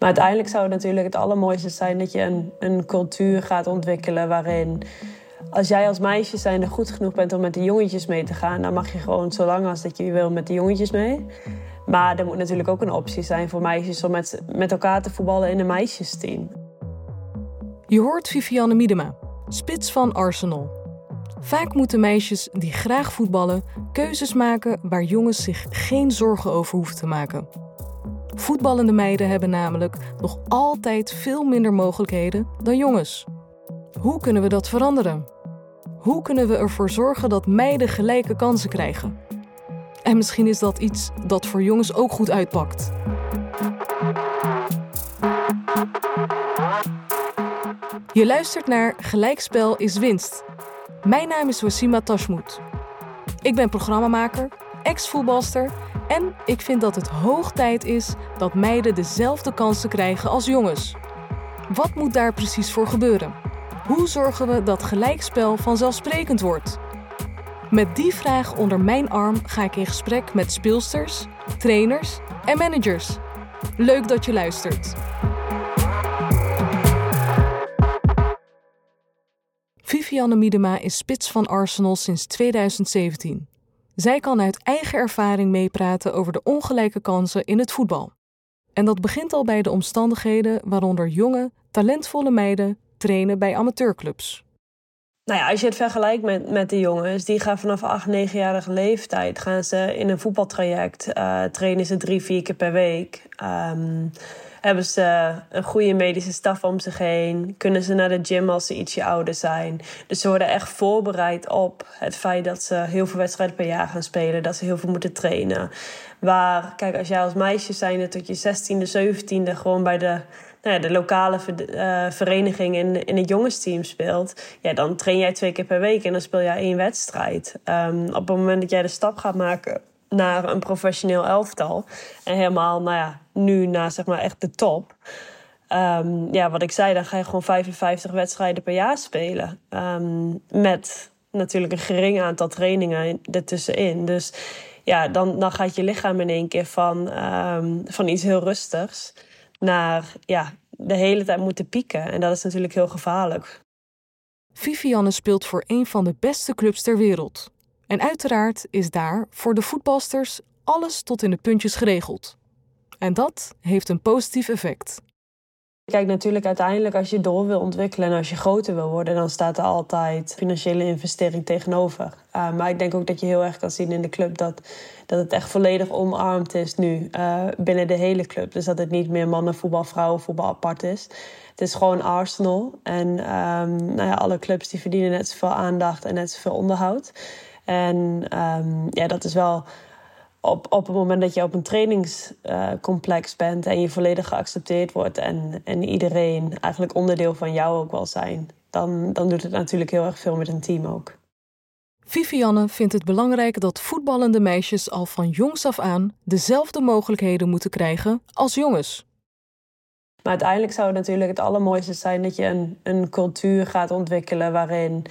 Maar uiteindelijk zou het natuurlijk het allermooiste zijn dat je een, een cultuur gaat ontwikkelen waarin als jij als meisje zijnde goed genoeg bent om met de jongetjes mee te gaan, dan mag je gewoon zo lang als dat je wil met de jongetjes mee. Maar er moet natuurlijk ook een optie zijn voor meisjes om met, met elkaar te voetballen in een meisjesteam. Je hoort Vivianne Miedema, spits van Arsenal. Vaak moeten meisjes die graag voetballen keuzes maken waar jongens zich geen zorgen over hoeven te maken. Voetballende meiden hebben namelijk nog altijd veel minder mogelijkheden dan jongens. Hoe kunnen we dat veranderen? Hoe kunnen we ervoor zorgen dat meiden gelijke kansen krijgen? En misschien is dat iets dat voor jongens ook goed uitpakt. Je luistert naar Gelijkspel is winst. Mijn naam is Wasima Tashmoet. Ik ben programmamaker, ex-voetbalster en ik vind dat het hoog tijd is dat meiden dezelfde kansen krijgen als jongens. Wat moet daar precies voor gebeuren? Hoe zorgen we dat gelijkspel vanzelfsprekend wordt? Met die vraag onder mijn arm ga ik in gesprek met speelsters, trainers en managers. Leuk dat je luistert. Vivianne Miedema is spits van Arsenal sinds 2017. Zij kan uit eigen ervaring meepraten over de ongelijke kansen in het voetbal. En dat begint al bij de omstandigheden waaronder jonge, talentvolle meiden trainen bij amateurclubs. Nou ja, als je het vergelijkt met, met de jongens, die gaan vanaf 8, 9-jarige leeftijd gaan ze in een voetbaltraject. Uh, trainen ze drie, vier keer per week. Um, hebben ze een goede medische staf om zich heen. Kunnen ze naar de gym als ze ietsje ouder zijn. Dus ze worden echt voorbereid op het feit dat ze heel veel wedstrijden per jaar gaan spelen. Dat ze heel veel moeten trainen. Waar, kijk, als jij als meisje zijnde tot je 16e, 17e gewoon bij de nou ja, de lokale uh, vereniging in, in het jongensteam speelt, ja, dan train jij twee keer per week en dan speel jij één wedstrijd. Um, op het moment dat jij de stap gaat maken naar een professioneel elftal, en helemaal nou ja, nu naar zeg maar echt de top. Um, ja, wat ik zei, dan ga je gewoon 55 wedstrijden per jaar spelen. Um, met natuurlijk een gering aantal trainingen ertussenin. Dus ja, dan, dan gaat je lichaam in één keer van, van iets heel rustigs naar ja, de hele tijd moeten pieken. En dat is natuurlijk heel gevaarlijk. Vivianne speelt voor een van de beste clubs ter wereld. En uiteraard is daar voor de voetbalsters alles tot in de puntjes geregeld. En dat heeft een positief effect. Kijk, natuurlijk uiteindelijk als je door wil ontwikkelen en als je groter wil worden, dan staat er altijd financiële investering tegenover. Uh, maar ik denk ook dat je heel erg kan zien in de club dat, dat het echt volledig omarmd is nu uh, binnen de hele club. Dus dat het niet meer mannenvoetbal, vrouwenvoetbal apart is. Het is gewoon Arsenal. En um, nou ja, alle clubs die verdienen net zoveel aandacht en net zoveel onderhoud. En um, ja, dat is wel op, op het moment dat je op een trainingscomplex bent en je volledig geaccepteerd wordt en, en iedereen eigenlijk onderdeel van jou ook wel zijn, dan, dan doet het natuurlijk heel erg veel met een team ook. Vivianne vindt het belangrijk dat voetballende meisjes al van jongs af aan dezelfde mogelijkheden moeten krijgen als jongens. Maar uiteindelijk zou het natuurlijk het allermooiste zijn dat je een, een cultuur gaat ontwikkelen waarin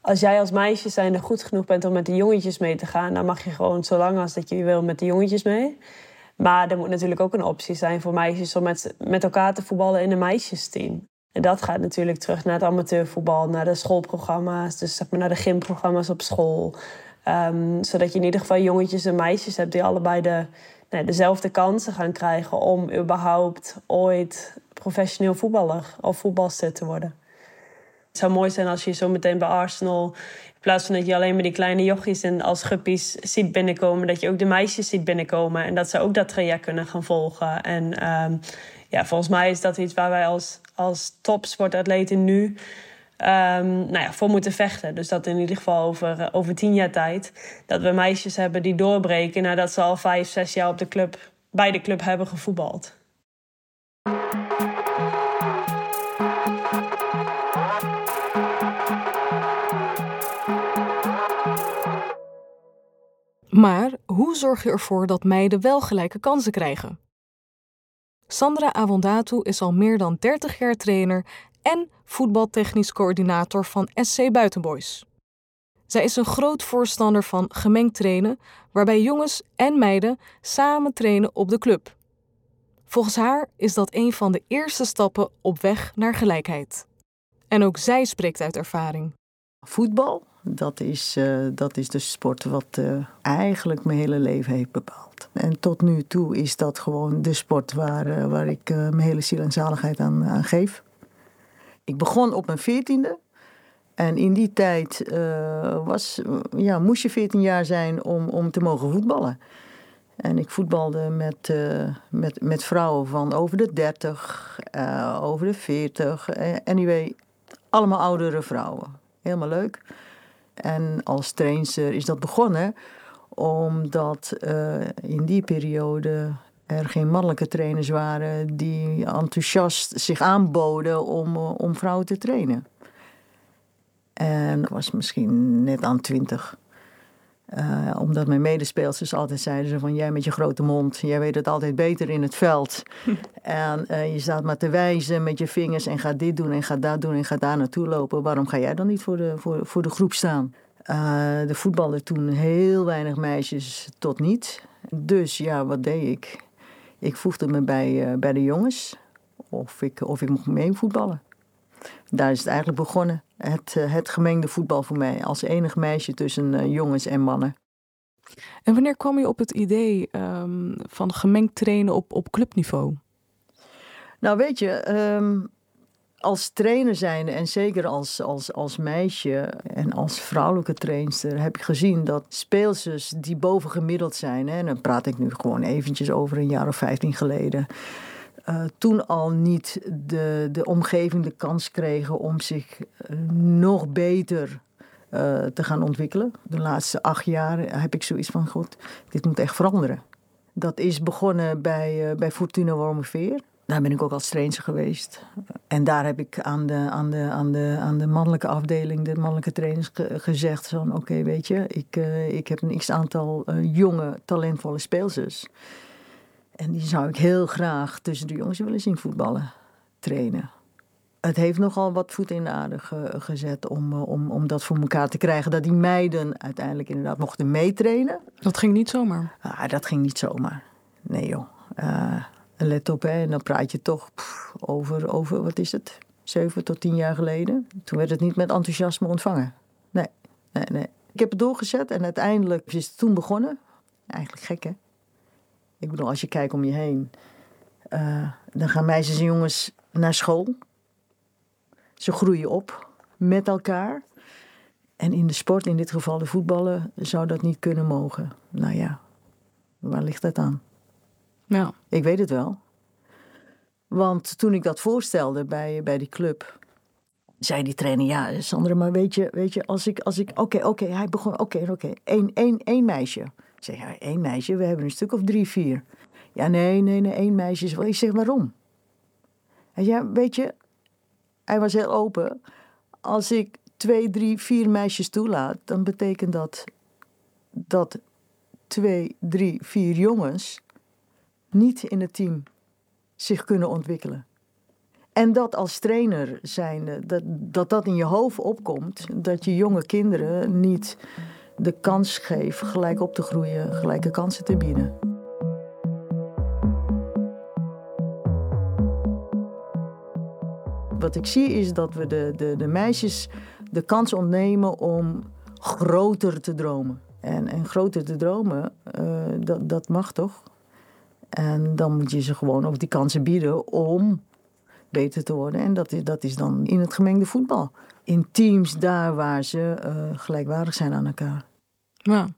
als jij als meisje zijnde goed genoeg bent om met de jongetjes mee te gaan, dan mag je gewoon zo lang als dat je wil met de jongetjes mee. Maar er moet natuurlijk ook een optie zijn voor meisjes om met, met elkaar te voetballen in een meisjesteam. En dat gaat natuurlijk terug naar het amateurvoetbal, naar de schoolprogramma's, dus zeg maar naar de gymprogramma's op school. Um, zodat je in ieder geval jongetjes en meisjes hebt die allebei de, nou, dezelfde kansen gaan krijgen om überhaupt ooit professioneel voetballer of voetbalster te worden. Het zou mooi zijn als je zo meteen bij Arsenal, in plaats van dat je alleen maar die kleine jochies en als guppies ziet binnenkomen, dat je ook de meisjes ziet binnenkomen en dat ze ook dat traject kunnen gaan volgen. En um, ja, volgens mij is dat iets waar wij als, als topsportatleten nu um, nou ja, voor moeten vechten. Dus dat in ieder geval over, uh, over tien jaar tijd. Dat we meisjes hebben die doorbreken nadat ze al vijf, zes jaar op de club, bij de club hebben gevoetbald. Maar hoe zorg je ervoor dat meiden wel gelijke kansen krijgen? Sandra Avondatu is al meer dan 30 jaar trainer en voetbaltechnisch coördinator van SC Buitenboys. Zij is een groot voorstander van gemengd trainen, waarbij jongens en meiden samen trainen op de club. Volgens haar is dat een van de eerste stappen op weg naar gelijkheid. En ook zij spreekt uit ervaring. Voetbal, dat is, uh, dat is de sport wat uh, eigenlijk mijn hele leven heeft bepaald. En tot nu toe is dat gewoon de sport waar, uh, waar ik mijn hele ziel en zaligheid aan, aan, geef. Ik begon op mijn veertiende. En in die tijd was, ja, moest je 14 jaar zijn om, om te mogen voetballen. En ik voetbalde met, met, met vrouwen van over de 30, over de 40. anyway, allemaal oudere vrouwen. Helemaal leuk. En als trainster is dat begonnen omdat uh, in die periode er geen mannelijke trainers waren die enthousiast zich aanboden om, uh, om vrouwen te trainen. En ik was misschien net aan twintig. Uh, omdat mijn medespeelsters altijd zeiden ze van jij met je grote mond, jij weet het altijd beter in het veld. en uh, je staat maar te wijzen met je vingers en gaat dit doen en gaat dat doen en gaat daar naartoe lopen. Waarom ga jij dan niet voor de, voor, voor de groep staan? Uh, de voetballen toen heel weinig meisjes tot niet. Dus ja, wat deed ik? Ik voegde me bij, bij de jongens of ik, of ik mocht mee voetballen. Daar is het eigenlijk begonnen. Het, het gemengde voetbal voor mij. Als enig meisje tussen jongens en mannen. En wanneer kwam je op het idee um, van gemengd trainen op, op clubniveau? Nou, weet je, um, als trainer zijnde en zeker als, als, als meisje en als vrouwelijke trainster heb ik gezien dat speelsters die bovengemiddeld zijn, hè, en dan praat ik nu gewoon eventjes over een jaar of vijftien geleden, uh, toen al niet de, de omgeving de kans kregen om zich nog beter uh, te gaan ontwikkelen. De laatste acht jaar heb ik zoiets van, goed, dit moet echt veranderen. Dat is begonnen bij, uh, bij Fortuna Wormerveer. Daar ben ik ook als trainer geweest. En daar heb ik aan de, aan de, aan de, aan de mannelijke afdeling, de mannelijke trainers, ge gezegd: oké, weet je, ik, ik heb een x aantal jonge, talentvolle speelsters. En die zou ik heel graag tussen de jongens willen zien voetballen, trainen. Het heeft nogal wat voet in de aarde ge gezet om, uh, om, om dat voor elkaar te krijgen. Dat die meiden uiteindelijk inderdaad mochten meetrainen. Dat ging niet zomaar? Ah, dat ging niet zomaar. Nee joh. let op, hè, en dan praat je toch pff, over, over, wat is het, zeven tot tien jaar geleden. Toen werd het niet met enthousiasme ontvangen. Nee, nee, nee. Ik heb het doorgezet en uiteindelijk is het toen begonnen. Eigenlijk gek, hè? Ik bedoel, als je kijkt om je heen, uh, dan gaan meisjes en jongens naar school. Ze groeien op met elkaar. En in de sport, in dit geval de voetballen, zou dat niet kunnen mogen. Nou ja, waar ligt dat aan? Ja. Ik weet het wel. Want toen ik dat voorstelde bij, bij die club, zei die trainer: Ja, Sandra, maar weet je, weet je als ik. Als ik oké, okay, oké, okay, hij begon. Oké, okay, oké. Eén, één, één meisje. Ik zeg: één meisje, we hebben een stuk of drie, vier. Ja, nee, nee, nee, één meisje is wel. Ik zeg: Waarom? Ja, weet je, hij was heel open. Als ik twee, drie, vier meisjes toelaat, dan betekent dat dat twee, drie, vier jongens niet in het team zich kunnen ontwikkelen. En dat als trainer zijnde, dat, dat dat in je hoofd opkomt, dat je jonge kinderen niet de kans geeft gelijk op te groeien, gelijke kansen te bieden. Wat ik zie is dat we de, de, de meisjes de kans ontnemen om groter te dromen. En, en groter te dromen, uh, dat, dat mag toch? En dan moet je ze gewoon ook die kansen bieden om beter te worden. En dat is, dat is dan in het gemengde voetbal. In teams daar waar ze uh, gelijkwaardig zijn aan elkaar. Ja.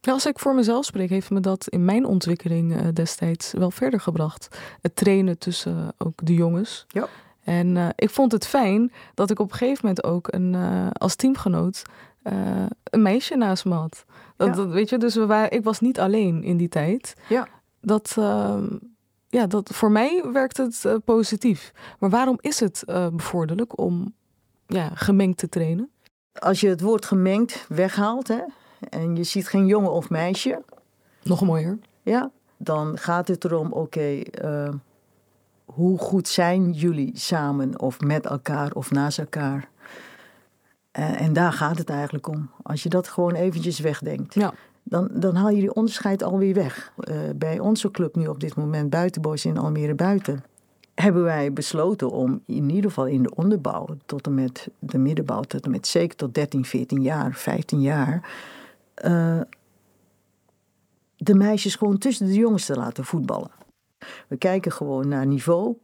Als ik voor mezelf spreek, heeft me dat in mijn ontwikkeling uh, destijds wel verder gebracht. Het trainen tussen uh, ook de jongens. Ja. En ik vond het fijn dat ik op een gegeven moment ook een, als teamgenoot een meisje naast me had. Dat, Ja. dat, weet je, dus we waren, ik was niet alleen in die tijd. Ja. Dat, uh, ja, dat, voor mij werkt het positief. Maar waarom is het bevorderlijk om ja, gemengd te trainen? Als je het woord gemengd weghaalt hè, en je ziet geen jongen of meisje, Nog mooier. ja, dan gaat het erom: oké, okay, hoe goed zijn jullie samen of met elkaar of naast elkaar? En, en daar gaat het eigenlijk om. Als je dat gewoon eventjes wegdenkt. Ja. dan, dan haal je die onderscheid alweer weg. Uh, bij onze club nu op dit moment, Buitenboys in Almere Buiten, hebben wij besloten om in ieder geval in de onderbouw, tot en met de middenbouw, tot en met zeker tot 13, 14 jaar, 15 jaar, uh, de meisjes gewoon tussen de jongens te laten voetballen. We kijken gewoon naar niveau.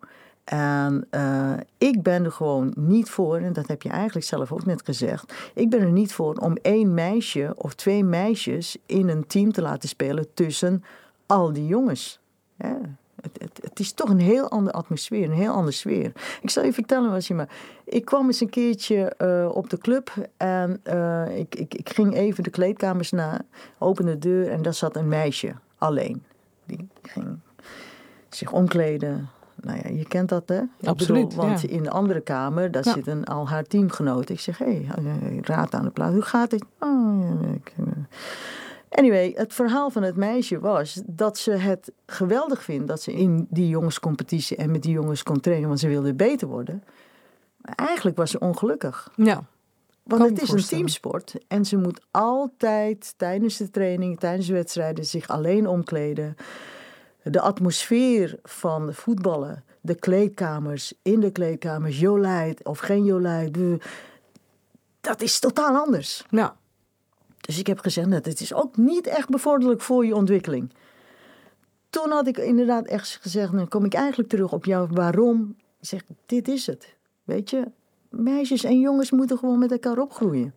En uh, ik ben er gewoon niet voor, en dat heb je eigenlijk zelf ook net gezegd. Ik ben er niet voor om één meisje of twee meisjes in een team te laten spelen tussen al die jongens. Ja, het, het, het, is toch een heel andere atmosfeer, een heel andere sfeer. Ik zal je vertellen, was je maar. Ik kwam eens een keertje uh, op de club en uh, ik, ik, ik ging even de kleedkamers na, opende de deur en daar zat een meisje alleen. Die ging zich omkleden, nou ja, je kent dat, hè? Absoluut. Bedoel, want ja. in de andere kamer, daar Ja. zitten al haar teamgenoten. Ik zeg, hé, hey, raad aan de plaats. Hoe gaat het? Oh, ja, ik, eh. Anyway, het verhaal van het meisje was dat ze het geweldig vindt dat ze in die jongenscompetitie en met die jongens kon trainen, want ze wilde beter worden. Maar eigenlijk was ze ongelukkig. Ja. Want het is een teamsport en ze moet altijd tijdens de training, tijdens de wedstrijden zich alleen omkleden. De atmosfeer van de voetballen, de kleedkamers, in de kleedkamers, Jolijt of geen Jolijt, dat is totaal anders. Ja. Dus ik heb gezegd, dat het is ook niet echt bevorderlijk voor je ontwikkeling. Toen had ik inderdaad echt gezegd, dan kom ik eigenlijk terug op jou waarom. Ik zeg, dit is het. Weet je, meisjes en jongens moeten gewoon met elkaar opgroeien.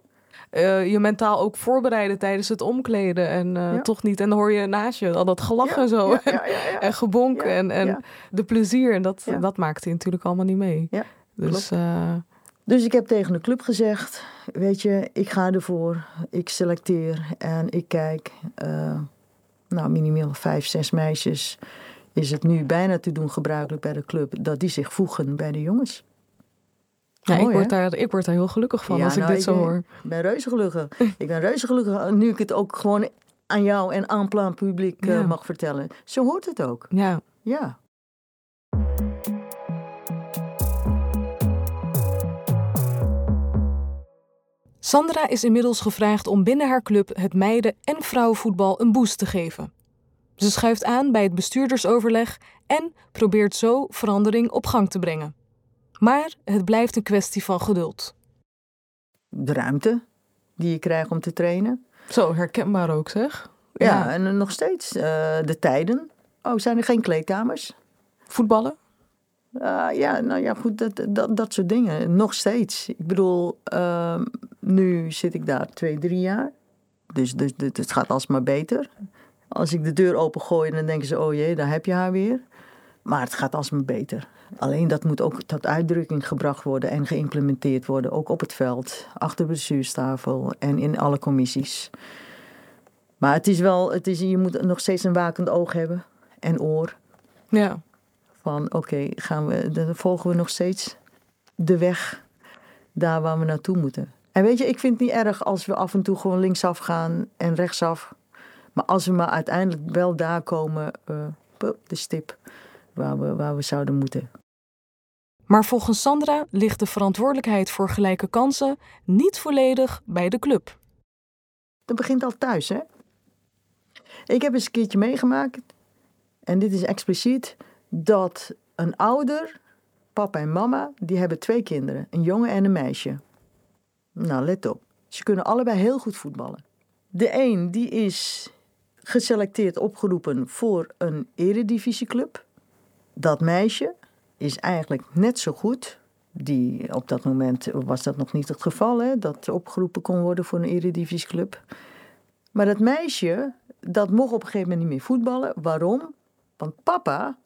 Eh, je mentaal ook voorbereiden tijdens het omkleden. En eh, Ja. toch niet. En dan hoor je naast je al dat gelach en zo. Ja. En gebonk Ja, en, en de plezier. En dat, dat maakt hij natuurlijk allemaal niet mee. Ja, dus eh, Dus ik heb tegen de club gezegd, weet je, ik ga ervoor, ik selecteer en ik kijk. eh, nou, minimaal vijf, zes meisjes is het nu bijna te doen gebruikelijk bij de club dat die zich voegen bij de jongens. ja, ik, word daar, ik word daar heel gelukkig van Ja, als ik nou, dit zo ben- hoor. Ik ben reuze gelukkig. ik ben reuze gelukkig nu ik het ook gewoon aan jou en aan plan publiek eh, mag vertellen. Zo hoort het ook. Ja. Ja. Sandra is inmiddels gevraagd om binnen haar club het meiden- en vrouwenvoetbal een boost te geven. Ze schuift aan bij het bestuurdersoverleg en probeert zo verandering op gang te brengen. Maar het blijft een kwestie van geduld. De ruimte die je krijgt om te trainen. Zo herkenbaar ook, zeg. Ja, en nog steeds eh, de tijden. Oh, zijn er geen kleedkamers? Voetballen? Ah, ja, nou ja, goed, dat, dat, dat soort dingen. Nog steeds. Ik bedoel, ehm, nu zit ik daar twee, drie jaar. Dus, dus, dus het gaat alsmaar beter. Als ik de deur opengooi, dan denken ze, oh jee, daar heb je haar weer. Maar het gaat alsmaar beter. Alleen dat moet ook tot uitdrukking gebracht worden en geïmplementeerd worden. Ook op het veld, achter de bestuurstafel en in alle commissies. Maar het is wel, het is, je moet nog steeds een wakend oog hebben en oor Ja. Van oké, gaan we, dan volgen we nog steeds de weg daar waar we naartoe moeten. En weet je, ik vind het niet erg als we af en toe gewoon linksaf gaan en rechtsaf. Maar als we maar uiteindelijk wel daar komen, eh, de stip waar we, waar we zouden moeten. Maar volgens Sandra ligt de verantwoordelijkheid voor gelijke kansen niet volledig bij de club. Dat begint al thuis, hè? Ik heb eens een keertje meegemaakt, en dit is expliciet, dat een ouder, papa en mama, die hebben twee kinderen, een jongen en een meisje. Nou, let op. Ze kunnen allebei heel goed voetballen. De een die is geselecteerd, opgeroepen voor een eredivisieclub. Dat meisje is eigenlijk net zo goed. Die, op dat moment was dat nog niet het geval, hè, dat opgeroepen kon worden voor een eredivisieclub. Maar dat meisje, dat mocht op een gegeven moment niet meer voetballen. Waarom? Want papa,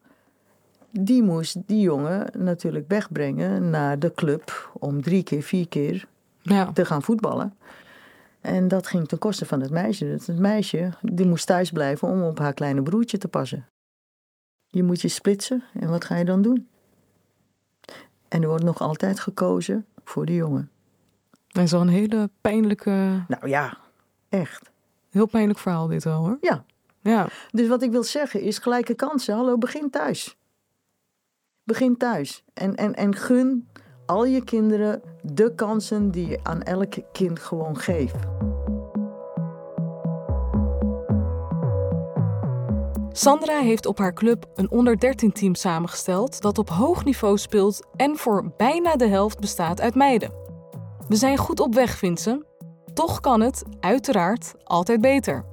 die moest die jongen natuurlijk wegbrengen naar de club om drie keer, vier keer Ja. te gaan voetballen. En dat ging ten koste van het meisje. Het meisje die moest thuis blijven om op haar kleine broertje te passen. Je moet je splitsen en wat ga je dan doen? En er wordt nog altijd gekozen voor de jongen. Dat is wel een hele pijnlijke, Nou ja, echt. heel pijnlijk verhaal dit wel hoor. Ja. Ja. Dus wat ik wil zeggen is gelijke kansen. Hallo, begin thuis. Begin thuis. En, en, en gun al je kinderen de kansen die je aan elk kind gewoon geeft. Sandra heeft op haar club een onder 13 team samengesteld dat op hoog niveau speelt en voor bijna de helft bestaat uit meiden. We zijn goed op weg, vindt. Toch kan het, uiteraard, altijd beter.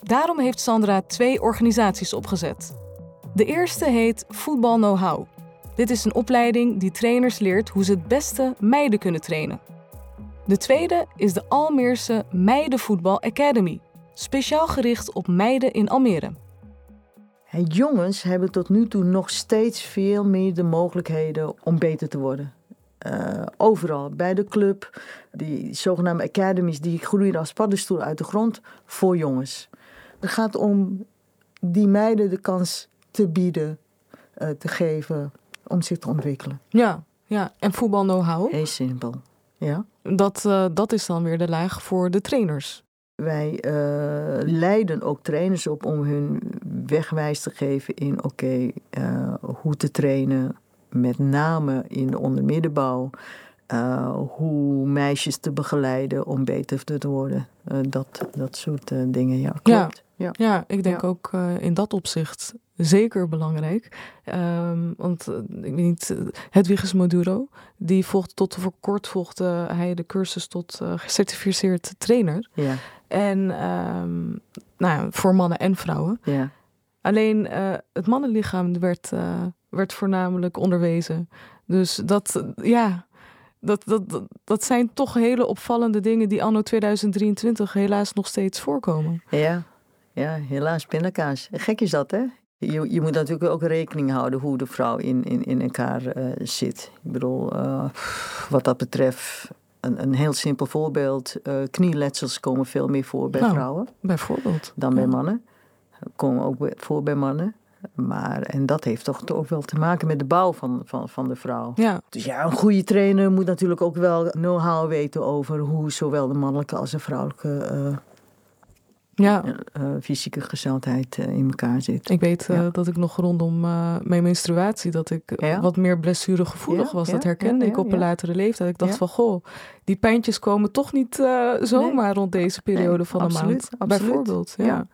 Daarom heeft Sandra twee organisaties opgezet. De eerste heet Voetbal Know-how. Dit is een opleiding die trainers leert hoe ze het beste meiden kunnen trainen. De tweede is de Almeerse Meidenvoetbal Academy, speciaal gericht op meiden in Almere. En jongens hebben tot nu toe nog steeds veel meer de mogelijkheden om beter te worden. Uh, overal, bij de club, die zogenaamde academies, die groeien als paddenstoel uit de grond voor jongens. Het gaat om die meiden de kans te bieden, uh, te geven, om zich te ontwikkelen. Ja, ja. en voetbal know-how? Heel simpel, ja. Dat, uh, dat is dan weer de laag voor de trainers. Wij uh, leiden ook trainers op om hun wegwijs te geven in oké, okay, uh, hoe te trainen, met name in de ondermiddenbouw. Uh, hoe meisjes te begeleiden om beter te worden. dat, dat soort dingen, ja, klopt. Ja, ja. ja ik denk ja. ook in dat opzicht zeker belangrijk. Um, want ik weet niet, Hedwiges Maduro, die volgt tot voor kort volgde hij de cursus tot gecertificeerd trainer. Ja. En um, nou, voor mannen en vrouwen. Ja. Alleen uh, het mannenlichaam werd, uh, werd voornamelijk onderwezen. Dus dat, ja, dat, dat, dat zijn toch hele opvallende dingen die anno 2023 helaas nog steeds voorkomen. Ja, ja helaas pindakaas. Gek is dat, hè? Je, je moet natuurlijk ook rekening houden hoe de vrouw in, in, in elkaar uh, zit. Ik bedoel, wat dat betreft een, een heel simpel voorbeeld. Uh, knieletsels komen veel meer voor bij nou, vrouwen. Bijvoorbeeld. Dan bij mannen. Komen ook voor bij mannen. Maar, en dat heeft toch ook wel te maken met de bouw van, van, van de vrouw. Ja. Dus ja, een goede trainer moet natuurlijk ook wel know-how weten over hoe zowel de mannelijke als de vrouwelijke uh, ja. Uh, fysieke gezondheid uh, in elkaar zit. Ik weet uh, ja. dat ik nog rondom mijn menstruatie dat ik ja. wat meer blessuregevoelig was. Dat herkende ik op een latere leeftijd. Ik dacht van goh, die pijntjes komen toch niet zomaar nee. rond deze periode nee, van absoluut, de maand. Absoluut. Bijvoorbeeld. Ja.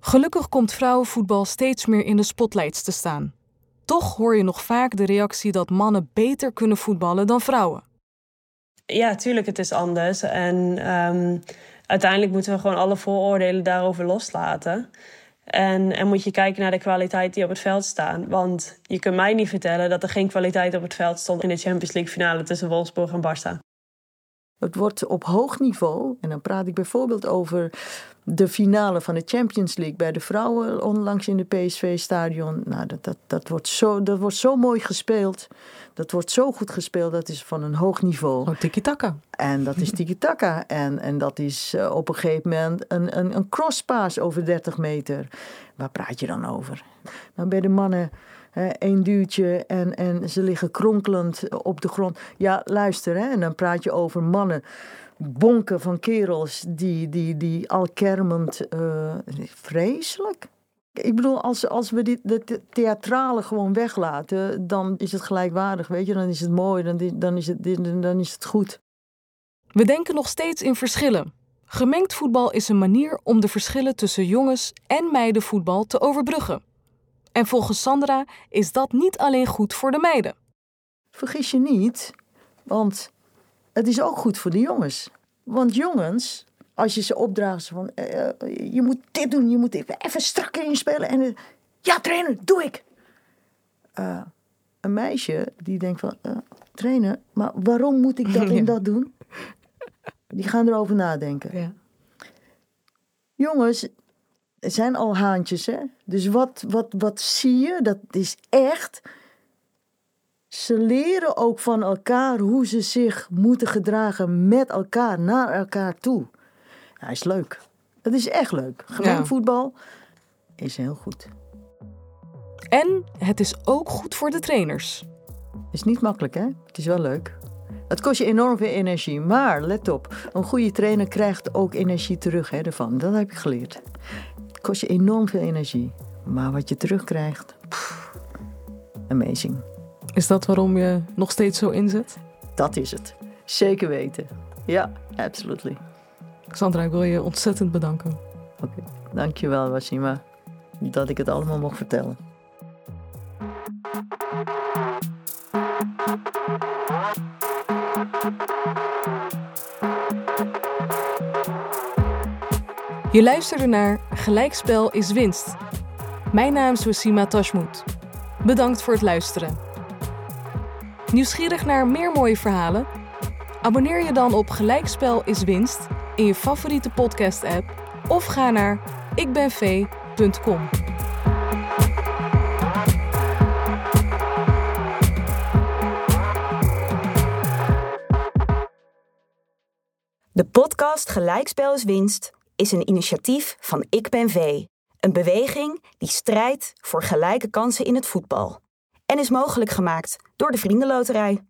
Gelukkig komt vrouwenvoetbal steeds meer in de spotlights te staan. Toch hoor je nog vaak de reactie dat mannen beter kunnen voetballen dan vrouwen. Ja, tuurlijk, het is anders. En um, uiteindelijk moeten we gewoon alle vooroordelen daarover loslaten. En, en moet je kijken naar de kwaliteit die op het veld staan. Want je kunt mij niet vertellen dat er geen kwaliteit op het veld stond in de Champions League finale tussen Wolfsburg en Barça. Het wordt op hoog niveau, en dan praat ik bijvoorbeeld over de finale van de Champions League bij de vrouwen onlangs in de PSV-stadion. Nou, dat, dat, dat, wordt zo, dat wordt zo mooi gespeeld. Dat wordt zo goed gespeeld, dat is van een hoog niveau. Oh, tiki-taka. En dat is tiki-taka. En, en dat is uh, op een gegeven moment een, een, een crosspaas over 30 meter. Waar praat je dan over? Nou, bij de mannen één duwtje en, en ze liggen kronkelend op de grond. Ja, luister, hè, en dan praat je over mannen, bonken van kerels die, die, die al kermend, uh, vreselijk. Ik bedoel, als, als we dit, de theatrale gewoon weglaten, dan is het gelijkwaardig, weet je. Dan is het mooi, dan, dan, is, het, dan is het goed. We denken nog steeds in verschillen. Gemengd voetbal is een manier om de verschillen tussen jongens- en meidenvoetbal te overbruggen. En volgens Sandra is dat niet alleen goed voor de meiden. Vergis je niet, want het is ook goed voor de jongens. Want jongens, als je ze opdraagt van uh, je moet dit doen, je moet even, even strakker inspelen. En uh, ja, trainer, doe ik. Uh, een meisje die denkt van trainen, maar waarom moet ik dat en dat doen? Die gaan erover nadenken. Ja. Jongens, het zijn al haantjes, hè? Dus wat, wat, wat zie je? Dat is echt. Ze leren ook van elkaar hoe ze zich moeten gedragen met elkaar, naar elkaar toe. Ja, is leuk. Dat is echt leuk. Ja. voetbal is heel goed. En het is ook goed voor de trainers. Is niet makkelijk, hè? Het is wel leuk. Het kost je enorm veel energie, maar let op, een goede trainer krijgt ook energie terug hè, ervan. Dat heb ik geleerd. Het kost je enorm veel energie, maar wat je terugkrijgt, pff, amazing. Is dat waarom je nog steeds zo inzet? Dat is het. Zeker weten. Ja, absolutely. Sandra, ik wil je ontzettend bedanken. Oké, dankjewel Washima dat ik het allemaal mocht vertellen. Je luisterde naar Gelijkspel is winst. Mijn naam is Wassima Tashmoet. Bedankt voor het luisteren. Nieuwsgierig naar meer mooie verhalen? Abonneer je dan op Gelijkspel is winst in je favoriete podcast-app of ga naar ikbenvee.com. De podcast Gelijkspel is winst is een initiatief van Ik Ben V. Een beweging die strijdt voor gelijke kansen in het voetbal. En is mogelijk gemaakt door de Vriendenloterij.